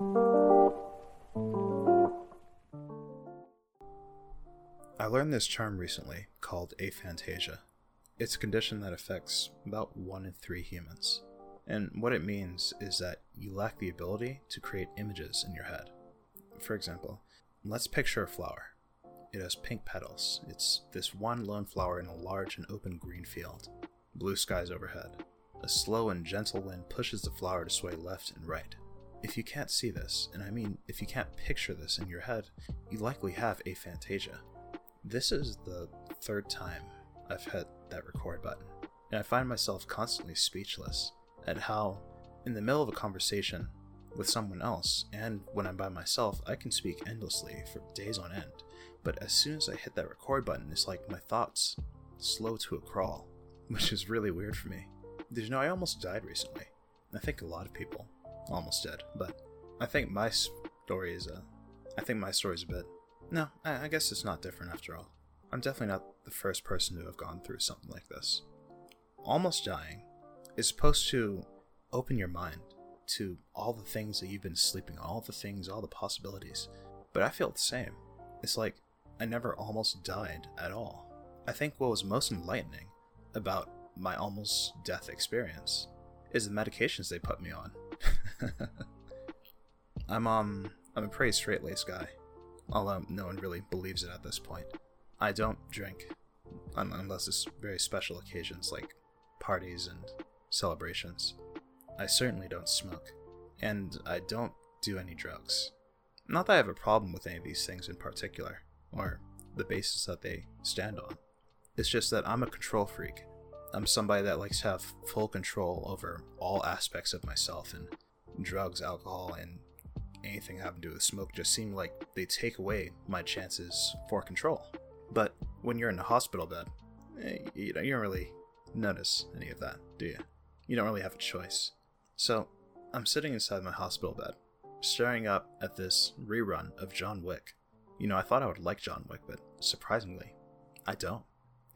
I learned this charm recently called aphantasia. It's a condition that affects about one in three humans. And what it means is that you lack the ability to create images in your head. For example, let's picture a flower. It has pink petals. It's this one lone flower in a large and open green field. Blue skies overhead. A slow and gentle wind pushes the flower to sway left and right. If you can't see this, and I mean if you can't picture this in your head, you likely have aphantasia. This is the third time I've hit that record button, and I find myself constantly speechless at how, in the middle of a conversation with someone else, and when I'm by myself, I can speak endlessly for days on end. But as soon as I hit that record button, it's like my thoughts slow to a crawl, which is really weird for me. Did you know I almost died recently? I think a lot of people almost dead. but I think my story is a. I think my story is a bit. No, I, I guess it's not different after all. I'm definitely not the first person to have gone through something like this. Almost dying is supposed to open your mind to all the things that you've been sleeping on, all the things, all the possibilities. But I feel the same. It's like I never almost died at all. I think what was most enlightening about my almost death experience is the medications they put me on. I'm um I'm a pretty straight laced guy, although no one really believes it at this point. I don't drink unless it's very special occasions like parties and celebrations. I certainly don't smoke, and I don't do any drugs. Not that I have a problem with any of these things in particular, or the basis that they stand on. It's just that I'm a control freak. I'm somebody that likes to have full control over all aspects of myself, and drugs, alcohol, and anything having to do with smoke just seem like they take away my chances for control. But when you're in a hospital bed, eh, you don't really notice any of that, do you? You don't really have a choice. So, I'm sitting inside my hospital bed, staring up at this rerun of John Wick. You know, I thought I would like John Wick, but surprisingly, I don't.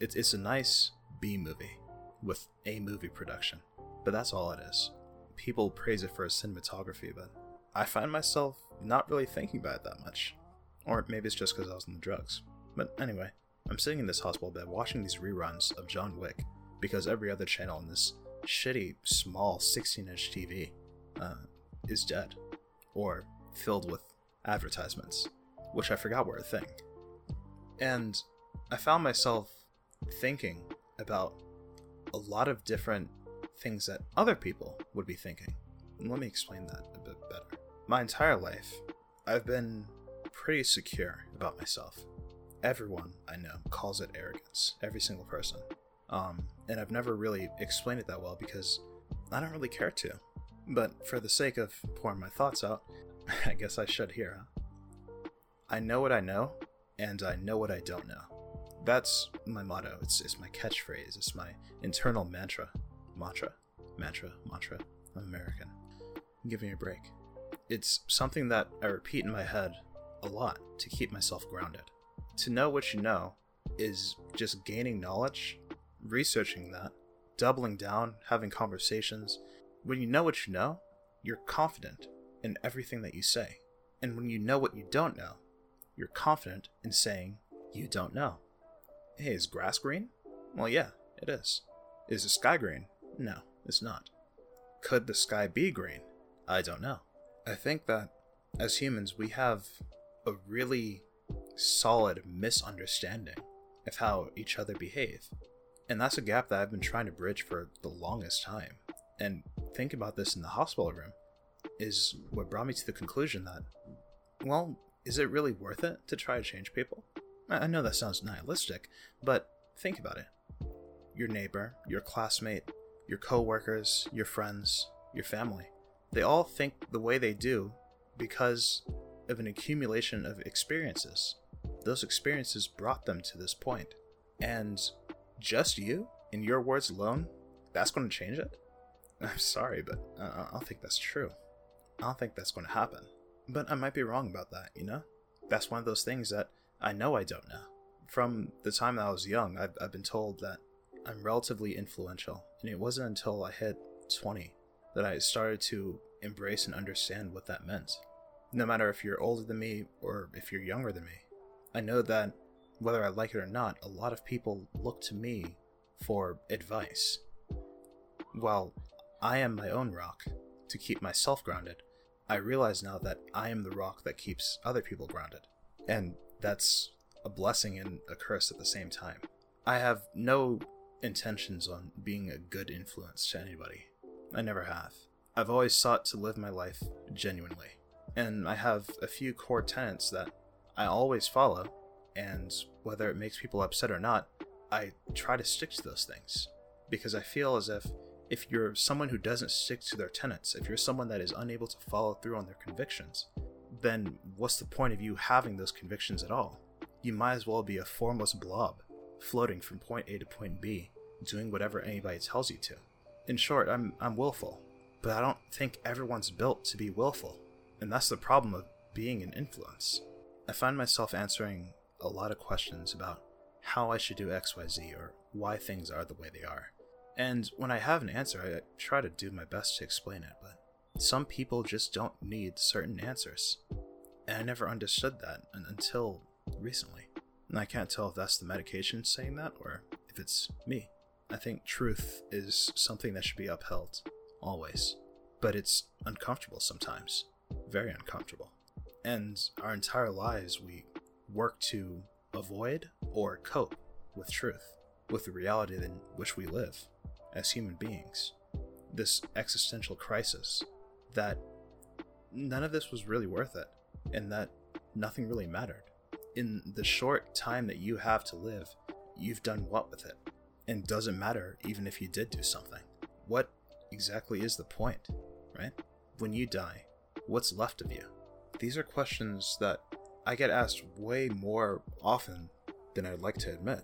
It's, it's a nice B movie with a movie production, but that's all it is. People praise it for its cinematography, but I find myself not really thinking about it that much. Or maybe it's just because I was on the drugs. But anyway, I'm sitting in this hospital bed watching these reruns of John Wick because every other channel on this shitty, small 16 inch TV uh, is dead or filled with advertisements, which I forgot were a thing. And I found myself thinking about a lot of different things that other people would be thinking. Let me explain that a bit better. My entire life, I've been pretty secure about myself everyone I know calls it arrogance. Every single person. Um, and I've never really explained it that well because I don't really care to. But for the sake of pouring my thoughts out, I guess I should here. Huh? I know what I know, and I know what I don't know. That's my motto. It's, it's my catchphrase. It's my internal mantra. Mantra? Mantra? Mantra? I'm American. Give me a break. It's something that I repeat in my head a lot to keep myself grounded to know what you know is just gaining knowledge, researching that, doubling down, having conversations. When you know what you know, you're confident in everything that you say. And when you know what you don't know, you're confident in saying you don't know. Hey, is grass green? Well, yeah, it is. Is the sky green? No, it's not. Could the sky be green? I don't know. I think that as humans, we have a really solid misunderstanding of how each other behave. And that's a gap that I've been trying to bridge for the longest time. And think about this in the hospital room is what brought me to the conclusion that, well, is it really worth it to try to change people? I know that sounds nihilistic, but think about it. Your neighbor, your classmate, your coworkers, your friends, your family, they all think the way they do because of an accumulation of experiences those experiences brought them to this point. And just you, in your words alone, that's going to change it? I'm sorry, but I don't think that's true. I don't think that's going to happen. But I might be wrong about that, you know? That's one of those things that I know I don't know. From the time that I was young, I've, I've been told that I'm relatively influential, and it wasn't until I hit 20 that I started to embrace and understand what that meant. No matter if you're older than me or if you're younger than me, I know that whether I like it or not, a lot of people look to me for advice. While I am my own rock to keep myself grounded, I realize now that I am the rock that keeps other people grounded. And that's a blessing and a curse at the same time. I have no intentions on being a good influence to anybody. I never have. I've always sought to live my life genuinely. And I have a few core tenets that I always follow, and whether it makes people upset or not, I try to stick to those things. Because I feel as if if you're someone who doesn't stick to their tenets, if you're someone that is unable to follow through on their convictions, then what's the point of you having those convictions at all? You might as well be a formless blob, floating from point A to point B, doing whatever anybody tells you to. In short, I'm I'm willful, but I don't think everyone's built to be willful, and that's the problem of being an influence. I find myself answering a lot of questions about how I should do XYZ or why things are the way they are. And when I have an answer, I try to do my best to explain it, but some people just don't need certain answers. And I never understood that until recently. And I can't tell if that's the medication saying that or if it's me. I think truth is something that should be upheld, always. But it's uncomfortable sometimes. Very uncomfortable. And our entire lives, we work to avoid or cope with truth, with the reality in which we live as human beings. This existential crisis that none of this was really worth it, and that nothing really mattered. In the short time that you have to live, you've done what with it? And doesn't matter even if you did do something. What exactly is the point, right? When you die, what's left of you? These are questions that I get asked way more often than I'd like to admit.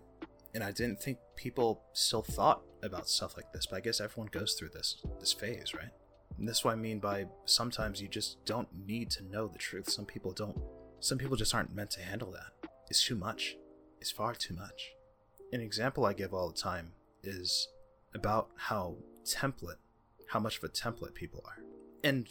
And I didn't think people still thought about stuff like this, but I guess everyone goes through this this phase, right? And that's what I mean by sometimes you just don't need to know the truth. Some people don't some people just aren't meant to handle that. It's too much. It's far too much. An example I give all the time is about how template, how much of a template people are. And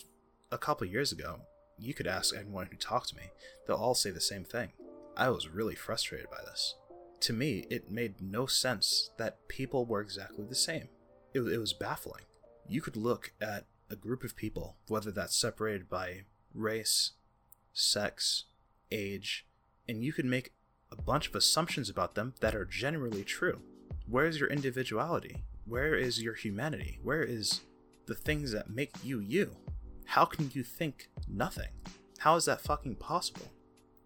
a couple years ago, you could ask anyone who talked to me, they'll all say the same thing. I was really frustrated by this. To me, it made no sense that people were exactly the same. It, it was baffling. You could look at a group of people, whether that's separated by race, sex, age, and you could make a bunch of assumptions about them that are generally true. Where is your individuality? Where is your humanity? Where is the things that make you you? How can you think nothing? How is that fucking possible?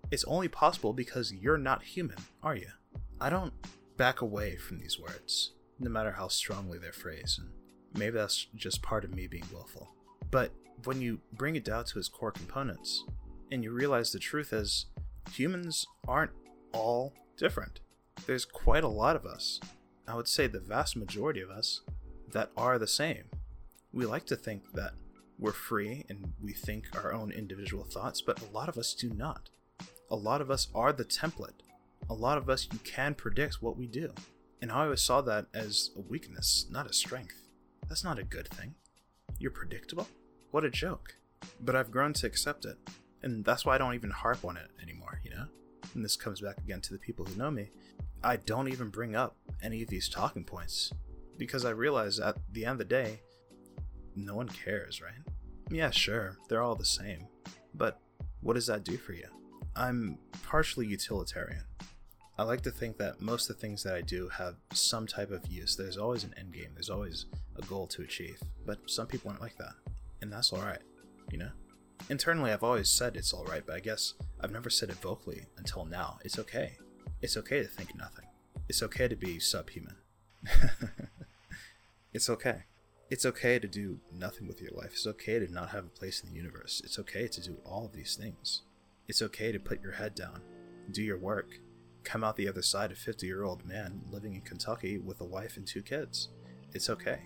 It's only possible because you're not human, are you? I don't back away from these words, no matter how strongly they're phrased, and maybe that's just part of me being willful. But when you bring it down to its core components, and you realize the truth is, humans aren't all different. There's quite a lot of us, I would say the vast majority of us, that are the same. We like to think that we're free and we think our own individual thoughts, but a lot of us do not. A lot of us are the template. A lot of us, you can predict what we do. And I always saw that as a weakness, not a strength. That's not a good thing. You're predictable? What a joke. But I've grown to accept it. And that's why I don't even harp on it anymore, you know? And this comes back again to the people who know me. I don't even bring up any of these talking points because I realize at the end of the day, no one cares, right? Yeah, sure, they're all the same. But what does that do for you? I'm partially utilitarian. I like to think that most of the things that I do have some type of use. There's always an end game, there's always a goal to achieve. But some people aren't like that. And that's alright, you know? Internally, I've always said it's alright, but I guess I've never said it vocally until now. It's okay. It's okay to think nothing. It's okay to be subhuman. it's okay. It's okay to do nothing with your life. It's okay to not have a place in the universe. It's okay to do all of these things. It's okay to put your head down, do your work, come out the other side a 50 year old man living in Kentucky with a wife and two kids. It's okay.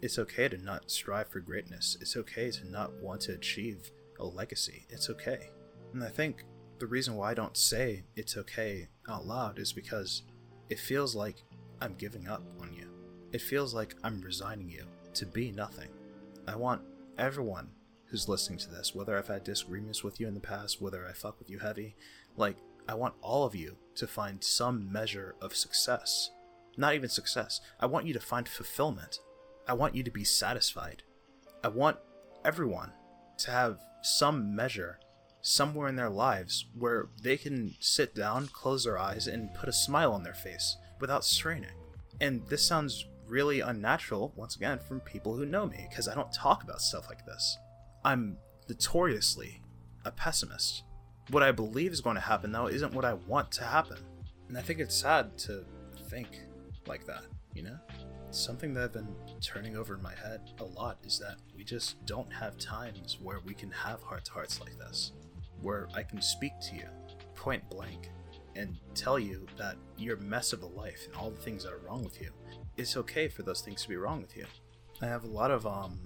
It's okay to not strive for greatness. It's okay to not want to achieve a legacy. It's okay. And I think the reason why I don't say it's okay out loud is because it feels like I'm giving up on you. It feels like I'm resigning you to be nothing. I want everyone who's listening to this, whether I've had disagreements with you in the past, whether I fuck with you heavy, like, I want all of you to find some measure of success. Not even success. I want you to find fulfillment. I want you to be satisfied. I want everyone to have some measure somewhere in their lives where they can sit down, close their eyes, and put a smile on their face without straining. And this sounds really unnatural, once again, from people who know me, because I don't talk about stuff like this. I'm notoriously a pessimist. What I believe is going to happen, though, isn't what I want to happen. And I think it's sad to think like that, you know? Something that I've been turning over in my head a lot is that we just don't have times where we can have heart to hearts like this, where I can speak to you point blank and tell you that your mess of a life and all the things that are wrong with you, it's okay for those things to be wrong with you. I have a lot of um,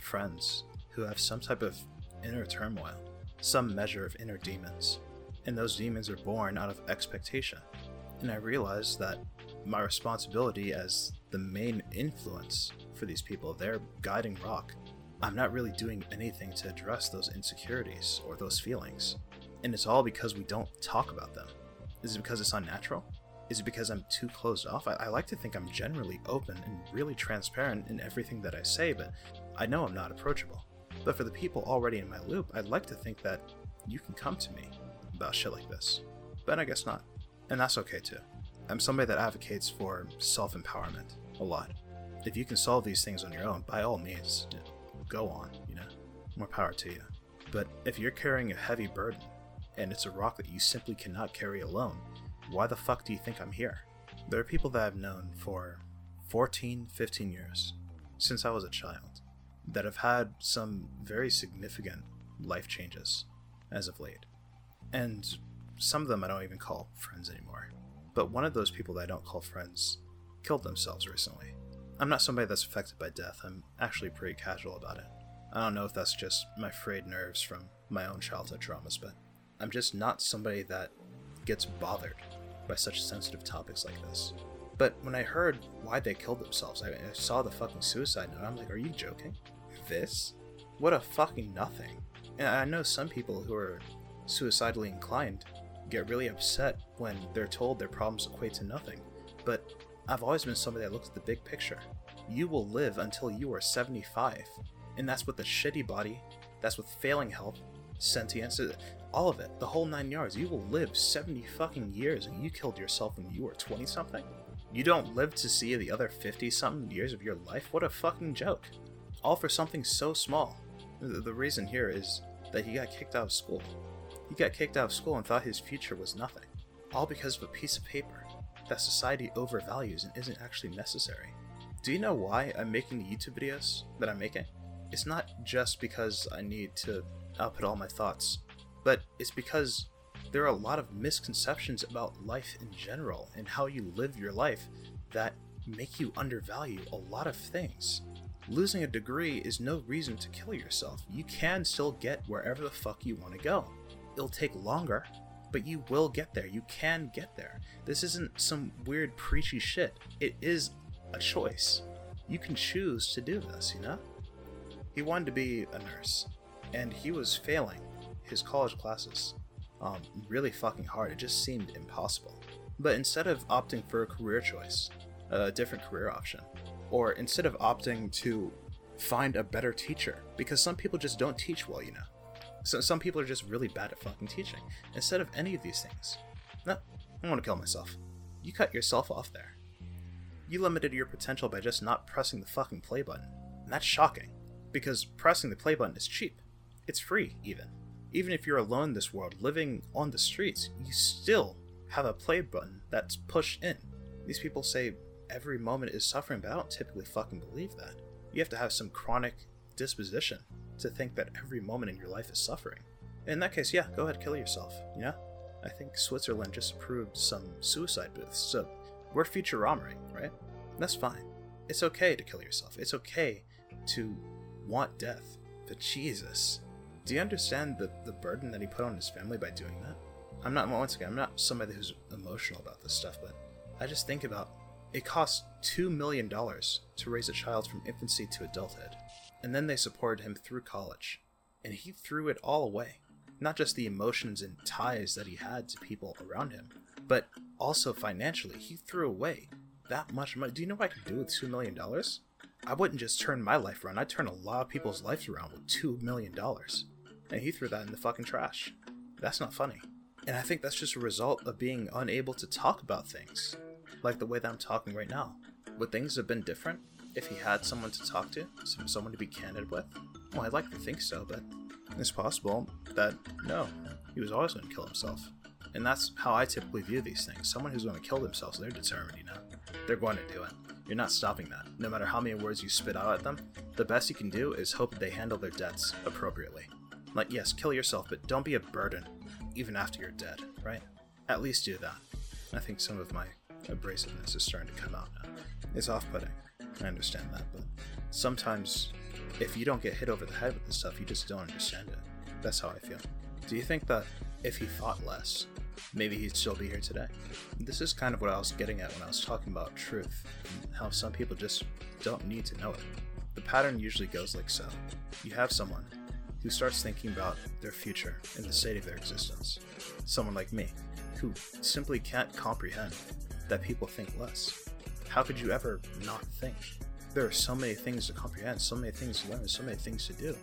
friends who have some type of inner turmoil, some measure of inner demons, and those demons are born out of expectation. And I realize that my responsibility as the main influence for these people, their guiding rock, I'm not really doing anything to address those insecurities or those feelings. And it's all because we don't talk about them. Is it because it's unnatural? Is it because I'm too closed off? I, I, like to think I'm generally open and really transparent in everything that I say, but I know I'm not approachable. But for the people already in my loop, I'd like to think that you can come to me about shit like this. But I guess not. And that's okay too. I'm somebody that advocates for self empowerment a lot. If you can solve these things on your own, by all means, go on, you know? More power to you. But if you're carrying a heavy burden, and it's a rock that you simply cannot carry alone, why the fuck do you think I'm here? There are people that I've known for 14, 15 years, since I was a child, that have had some very significant life changes as of late. And some of them I don't even call friends anymore. But one of those people that I don't call friends killed themselves recently. I'm not somebody that's affected by death, I'm actually pretty casual about it. I don't know if that's just my frayed nerves from my own childhood traumas, but I'm just not somebody that gets bothered by such sensitive topics like this. But when I heard why they killed themselves, I, saw the fucking suicide note. I'm like, are you joking? This? What a fucking nothing. And I know some people who are suicidally inclined get really upset when they're told their problems equate to nothing. But I've always been somebody that looks at the big picture. You will live until you are 75. And that's with a shitty body, that's with failing health, sentience, all of it, the whole nine yards. You will live 70 fucking years and you killed yourself when you were 20 something? You don't live to see the other 50 something years of your life? What a fucking joke. All for something so small. The reason here is that he got kicked out of school. He got kicked out of school and thought his future was nothing. All because of a piece of paper that society overvalues and isn't actually necessary. Do you know why I'm making the YouTube videos that I'm making? It's not just because I need to output all my thoughts, but it's because there are a lot of misconceptions about life in general and how you live your life that make you undervalue a lot of things. Losing a degree is no reason to kill yourself. You can still get wherever the fuck you want to go. It'll take longer, but you will get there. You can get there. This isn't some weird preachy shit. It is a choice. You can choose to do this, you know? He wanted to be a nurse, and he was failing his college classes um, really fucking hard. It just seemed impossible. But instead of opting for a career choice, a different career option, or instead of opting to find a better teacher, because some people just don't teach well, you know. So some people are just really bad at fucking teaching. Instead of any of these things, no, I want to kill myself. You cut yourself off there. You limited your potential by just not pressing the fucking play button. And that's shocking, because pressing the play button is cheap. It's free, even. Even if you're alone in this world, living on the streets, you still have a play button that's pushed in. These people say every moment is suffering, but I don't typically fucking believe that. You have to have some chronic disposition to think that every moment in your life is suffering. In that case, yeah, go ahead, kill yourself, you know? I think Switzerland just approved some suicide booths, so we're future Futuramaing, right? That's fine. It's okay to kill yourself. It's okay to want death. But Jesus, do you understand the, the burden that he put on his family by doing that? I'm not, once again, I'm not somebody who's emotional about this stuff, but I just think about it costs $2 million to raise a child from infancy to adulthood, and then they supported him through college. and he threw it all away. Not just the emotions and ties that he had to people around him, but also financially. He threw away that much money. Do you know what I could do with $2 million? I wouldn't just turn my life around, I'd turn a lot of people's lives around with $2 million. And he threw that in the fucking trash. That's not funny. And I think that's just a result of being unable to talk about things like the way that I'm talking right now. Would things have been different if he had someone to talk to, someone to be candid with? Well, I'd like to think so, but it's possible that no, he was always going to kill himself. And that's how I typically view these things. Someone who's going to kill themselves, they're determined, you know. They're going to do it. You're not stopping that. No matter how many words you spit out at them, the best you can do is hope they handle their debts appropriately. Like, yes, kill yourself, but don't be a burden, even after you're dead, right? At least do that. I think some of my abrasiveness is starting to come out now. It's off putting. I understand that, but sometimes if you don't get hit over the head with this stuff, you just don't understand it. That's how I feel. Do you think that if he fought less, maybe he'd still be here today? This is kind of what I was getting at when I was talking about truth, and how some people just don't need to know it. The pattern usually goes like so you have someone who starts thinking about their future and the state of their existence. Someone like me, who simply can't comprehend that people think less. How could you ever not think? There are so many things to comprehend, so many things to learn, so many things to do.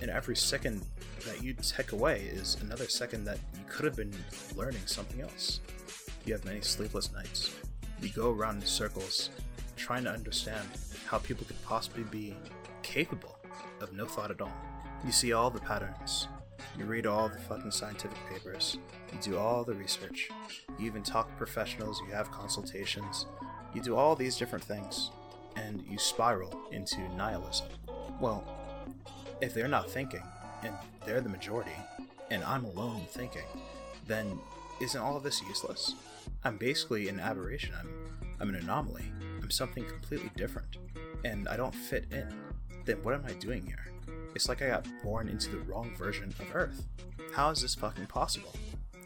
And every second that you take away is another second that you could have been learning something else. You have many sleepless nights. You go around in circles trying to understand how people could possibly be capable of no thought at all. You see all the patterns. You read all the fucking scientific papers. You do all the research. You even talk to professionals. You have consultations. You do all these different things. And you spiral into nihilism. Well, if they're not thinking, and they're the majority, and I'm alone thinking, then isn't all of this useless? I'm basically an aberration. I'm, I'm an anomaly. I'm something completely different. And I don't fit in. Then what am I doing here? It's like I got born into the wrong version of Earth. How is this fucking possible?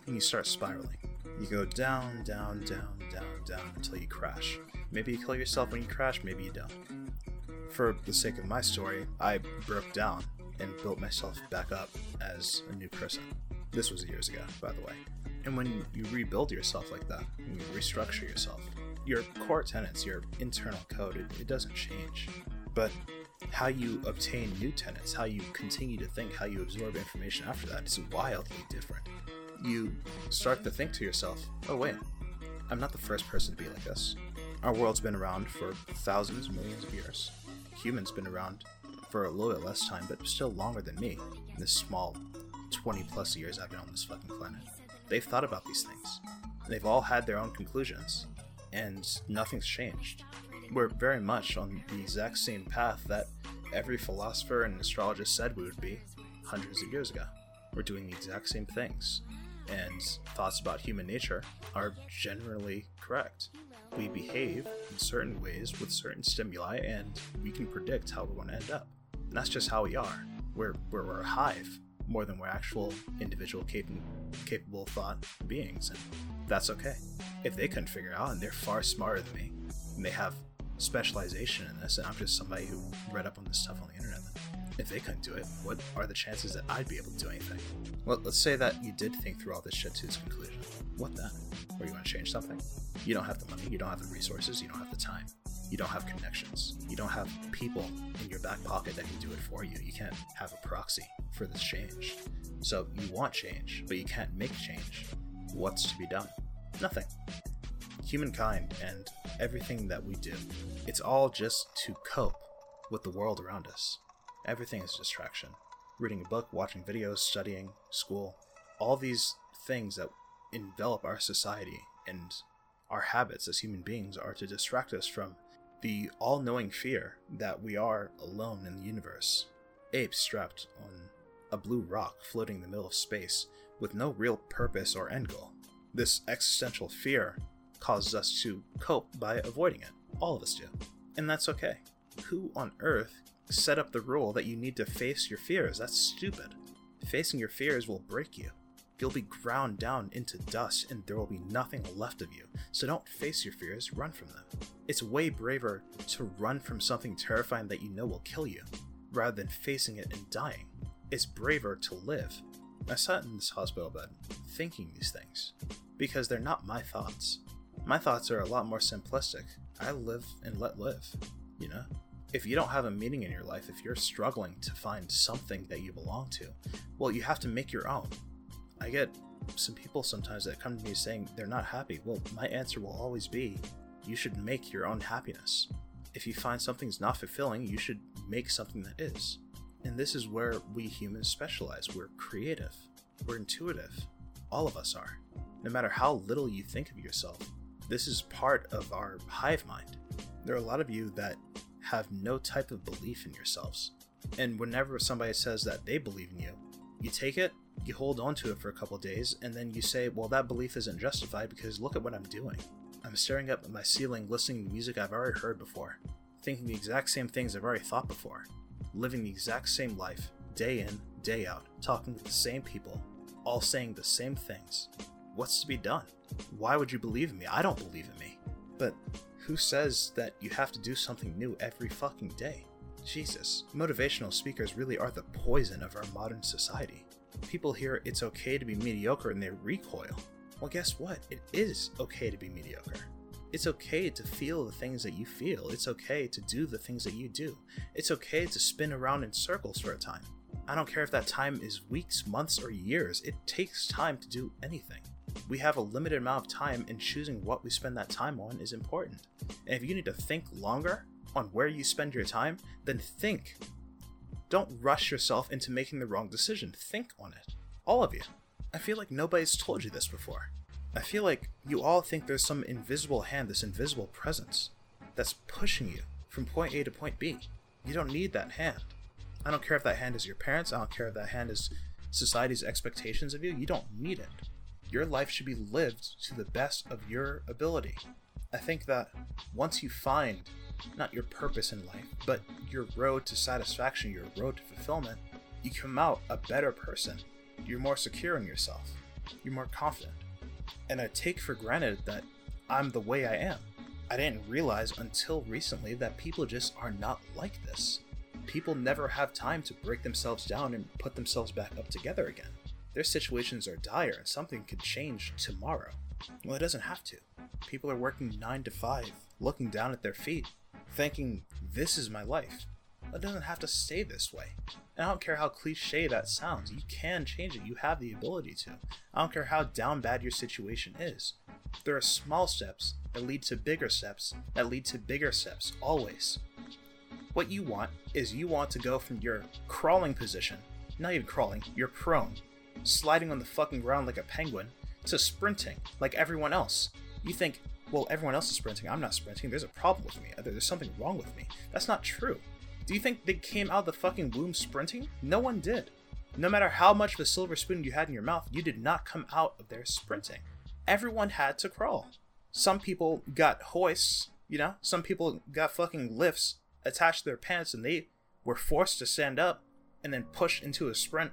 And you start spiraling. You go down, down, down, down, down until you crash. Maybe you kill yourself when you crash, maybe you don't. For the sake of my story, I broke down and built myself back up as a new person. This was years ago, by the way. And when you rebuild yourself like that, when you restructure yourself, your core tenets, your internal code, it, it doesn't change. But how you obtain new tenets, how you continue to think, how you absorb information after that is wildly different. You start to think to yourself, oh, wait, I'm not the first person to be like this. Our world's been around for thousands, millions of years. Humans been around for a little bit less time, but still longer than me in this small 20 plus years I've been on this fucking planet. They've thought about these things. They've all had their own conclusions, and nothing's changed we're very much on the exact same path that every philosopher and astrologist said we would be hundreds of years ago. We're doing the exact same things, and thoughts about human nature are generally correct. We behave in certain ways with certain stimuli, and we can predict how we're going to end up. And that's just how we are. We're, we're, we're a hive more than we're actual individual capable, capable thought beings, and that's okay. If they couldn't figure it out, and they're far smarter than me, and they have specialization in this, and I'm just somebody who read up on this stuff on the internet. If they couldn't do it, what are the chances that I'd be able to do anything? Well, let's say that you did think through all this shit to its conclusion. What then? Or you want to change something? You don't have the money, you don't have the resources, you don't have the time, you don't have connections, you don't have people in your back pocket that can do it for you. You can't have a proxy for this change. So you want change, but you can't make change. What's to be done? Nothing humankind and everything that we do. It's all just to cope with the world around us. Everything is distraction. Reading a book, watching videos, studying, school, all these things that envelop our society and our habits as human beings are to distract us from the all knowing fear that we are alone in the universe. Apes strapped on a blue rock floating in the middle of space with no real purpose or end goal. This existential fear causes us to cope by avoiding it. All of us do. And that's okay. Who on earth set up the rule that you need to face your fears? That's stupid. Facing your fears will break you. You'll be ground down into dust and there will be nothing left of you. So don't face your fears, run from them. It's way braver to run from something terrifying that you know will kill you, rather than facing it and dying. It's braver to live. I sat in this hospital bed thinking these things because they're not my thoughts. My thoughts are a lot more simplistic. I live and let live, you know? If you don't have a meaning in your life, if you're struggling to find something that you belong to, well, you have to make your own. I get some people sometimes that come to me saying they're not happy. Well, my answer will always be you should make your own happiness. If you find something's not fulfilling, you should make something that is. And this is where we humans specialize. We're creative, we're intuitive. All of us are. No matter how little you think of yourself, this is part of our hive mind. There are a lot of you that have no type of belief in yourselves. And whenever somebody says that they believe in you, you take it, you hold on to it for a couple days, and then you say, well, that belief isn't justified because look at what I'm doing. I'm staring up at my ceiling, listening to music I've already heard before, thinking the exact same things I've already thought before, living the exact same life, day in, day out, talking to the same people, all saying the same things. What's to be done? Why would you believe in me? I don't believe in me. But who says that you have to do something new every fucking day? Jesus, motivational speakers really are the poison of our modern society. People hear it's okay to be mediocre and they recoil. Well, guess what? It is okay to be mediocre. It's okay to feel the things that you feel. It's okay to do the things that you do. It's okay to spin around in circles for a time. I don't care if that time is weeks, months, or years, it takes time to do anything. We have a limited amount of time, and choosing what we spend that time on is important. And if you need to think longer on where you spend your time, then think. Don't rush yourself into making the wrong decision. Think on it. All of you. I feel like nobody's told you this before. I feel like you all think there's some invisible hand, this invisible presence, that's pushing you from point A to point B. You don't need that hand. I don't care if that hand is your parents, I don't care if that hand is society's expectations of you, you don't need it. Your life should be lived to the best of your ability. I think that once you find not your purpose in life, but your road to satisfaction, your road to fulfillment, you come out a better person. You're more secure in yourself. You're more confident. And I take for granted that I'm the way I am. I didn't realize until recently that people just are not like this. People never have time to break themselves down and put themselves back up together again. Their situations are dire and something could change tomorrow. Well, it doesn't have to. People are working 9 to 5, looking down at their feet, thinking, this is my life. It doesn't have to stay this way. And I don't care how cliche that sounds, you can change it. You have the ability to. I don't care how down bad your situation is. There are small steps that lead to bigger steps, that lead to bigger steps, always. What you want is you want to go from your crawling position, not even crawling, you're prone, sliding on the fucking ground like a penguin, to sprinting like everyone else. You think, well, everyone else is sprinting. I'm not sprinting. There's a problem with me. Uh, there's something wrong with me. That's not true. Do you think they came out of the fucking womb sprinting? No one did. No matter how much of a silver spoon you had in your mouth, you did not come out of there sprinting. Everyone had to crawl. Some people got hoists, you know, some people got fucking lifts attached to their pants and they were forced to stand up and then push into a sprint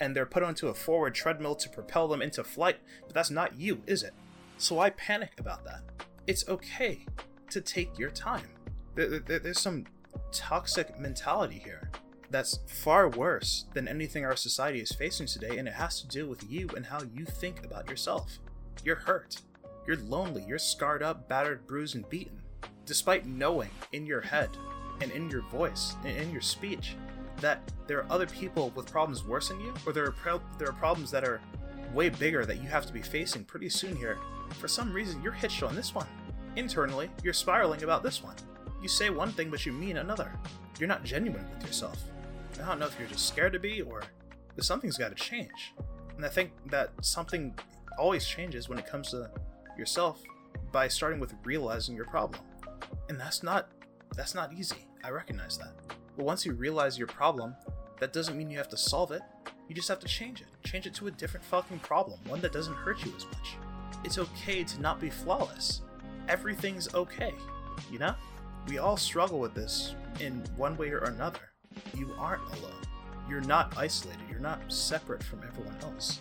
and they're put onto a forward treadmill to propel them into flight, but that's not you, is it? So why panic about that? It's okay to take your time. There's some toxic mentality here that's far worse than anything our society is facing today, and it has to do with you and how you think about yourself. You're hurt. You're lonely. You're scarred up, battered, bruised, and beaten. Despite knowing in your head and in your voice and in your speech that there are other people with problems worse than you, or there are pro- there are problems that are way bigger that you have to be facing pretty soon here. For some reason, you're hitched on this one. Internally, you're spiraling about this one. You say one thing, but you mean another. You're not genuine with yourself. I don't know if you're just scared to be, or but something's got to change. And I think that something always changes when it comes to yourself by starting with realizing your problem. And that's not that's not easy. I recognize that. But once you realize your problem, that doesn't mean you have to solve it. You just have to change it. Change it to a different fucking problem, one that doesn't hurt you as much. It's okay to not be flawless. Everything's okay, you know? We all struggle with this in one way or another. You aren't alone. You're not isolated. You're not separate from everyone else,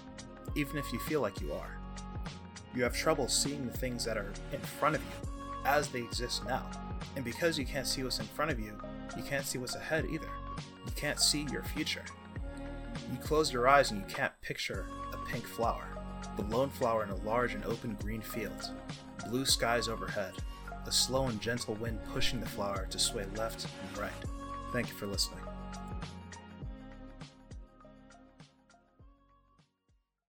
even if you feel like you are. You have trouble seeing the things that are in front of you as they exist now. And because you can't see what's in front of you, you can't see what's ahead either. You can't see your future. You close your eyes and you can't picture a pink flower. The lone flower in a large and open green field. Blue skies overhead. A slow and gentle wind pushing the flower to sway left and right. Thank you for listening.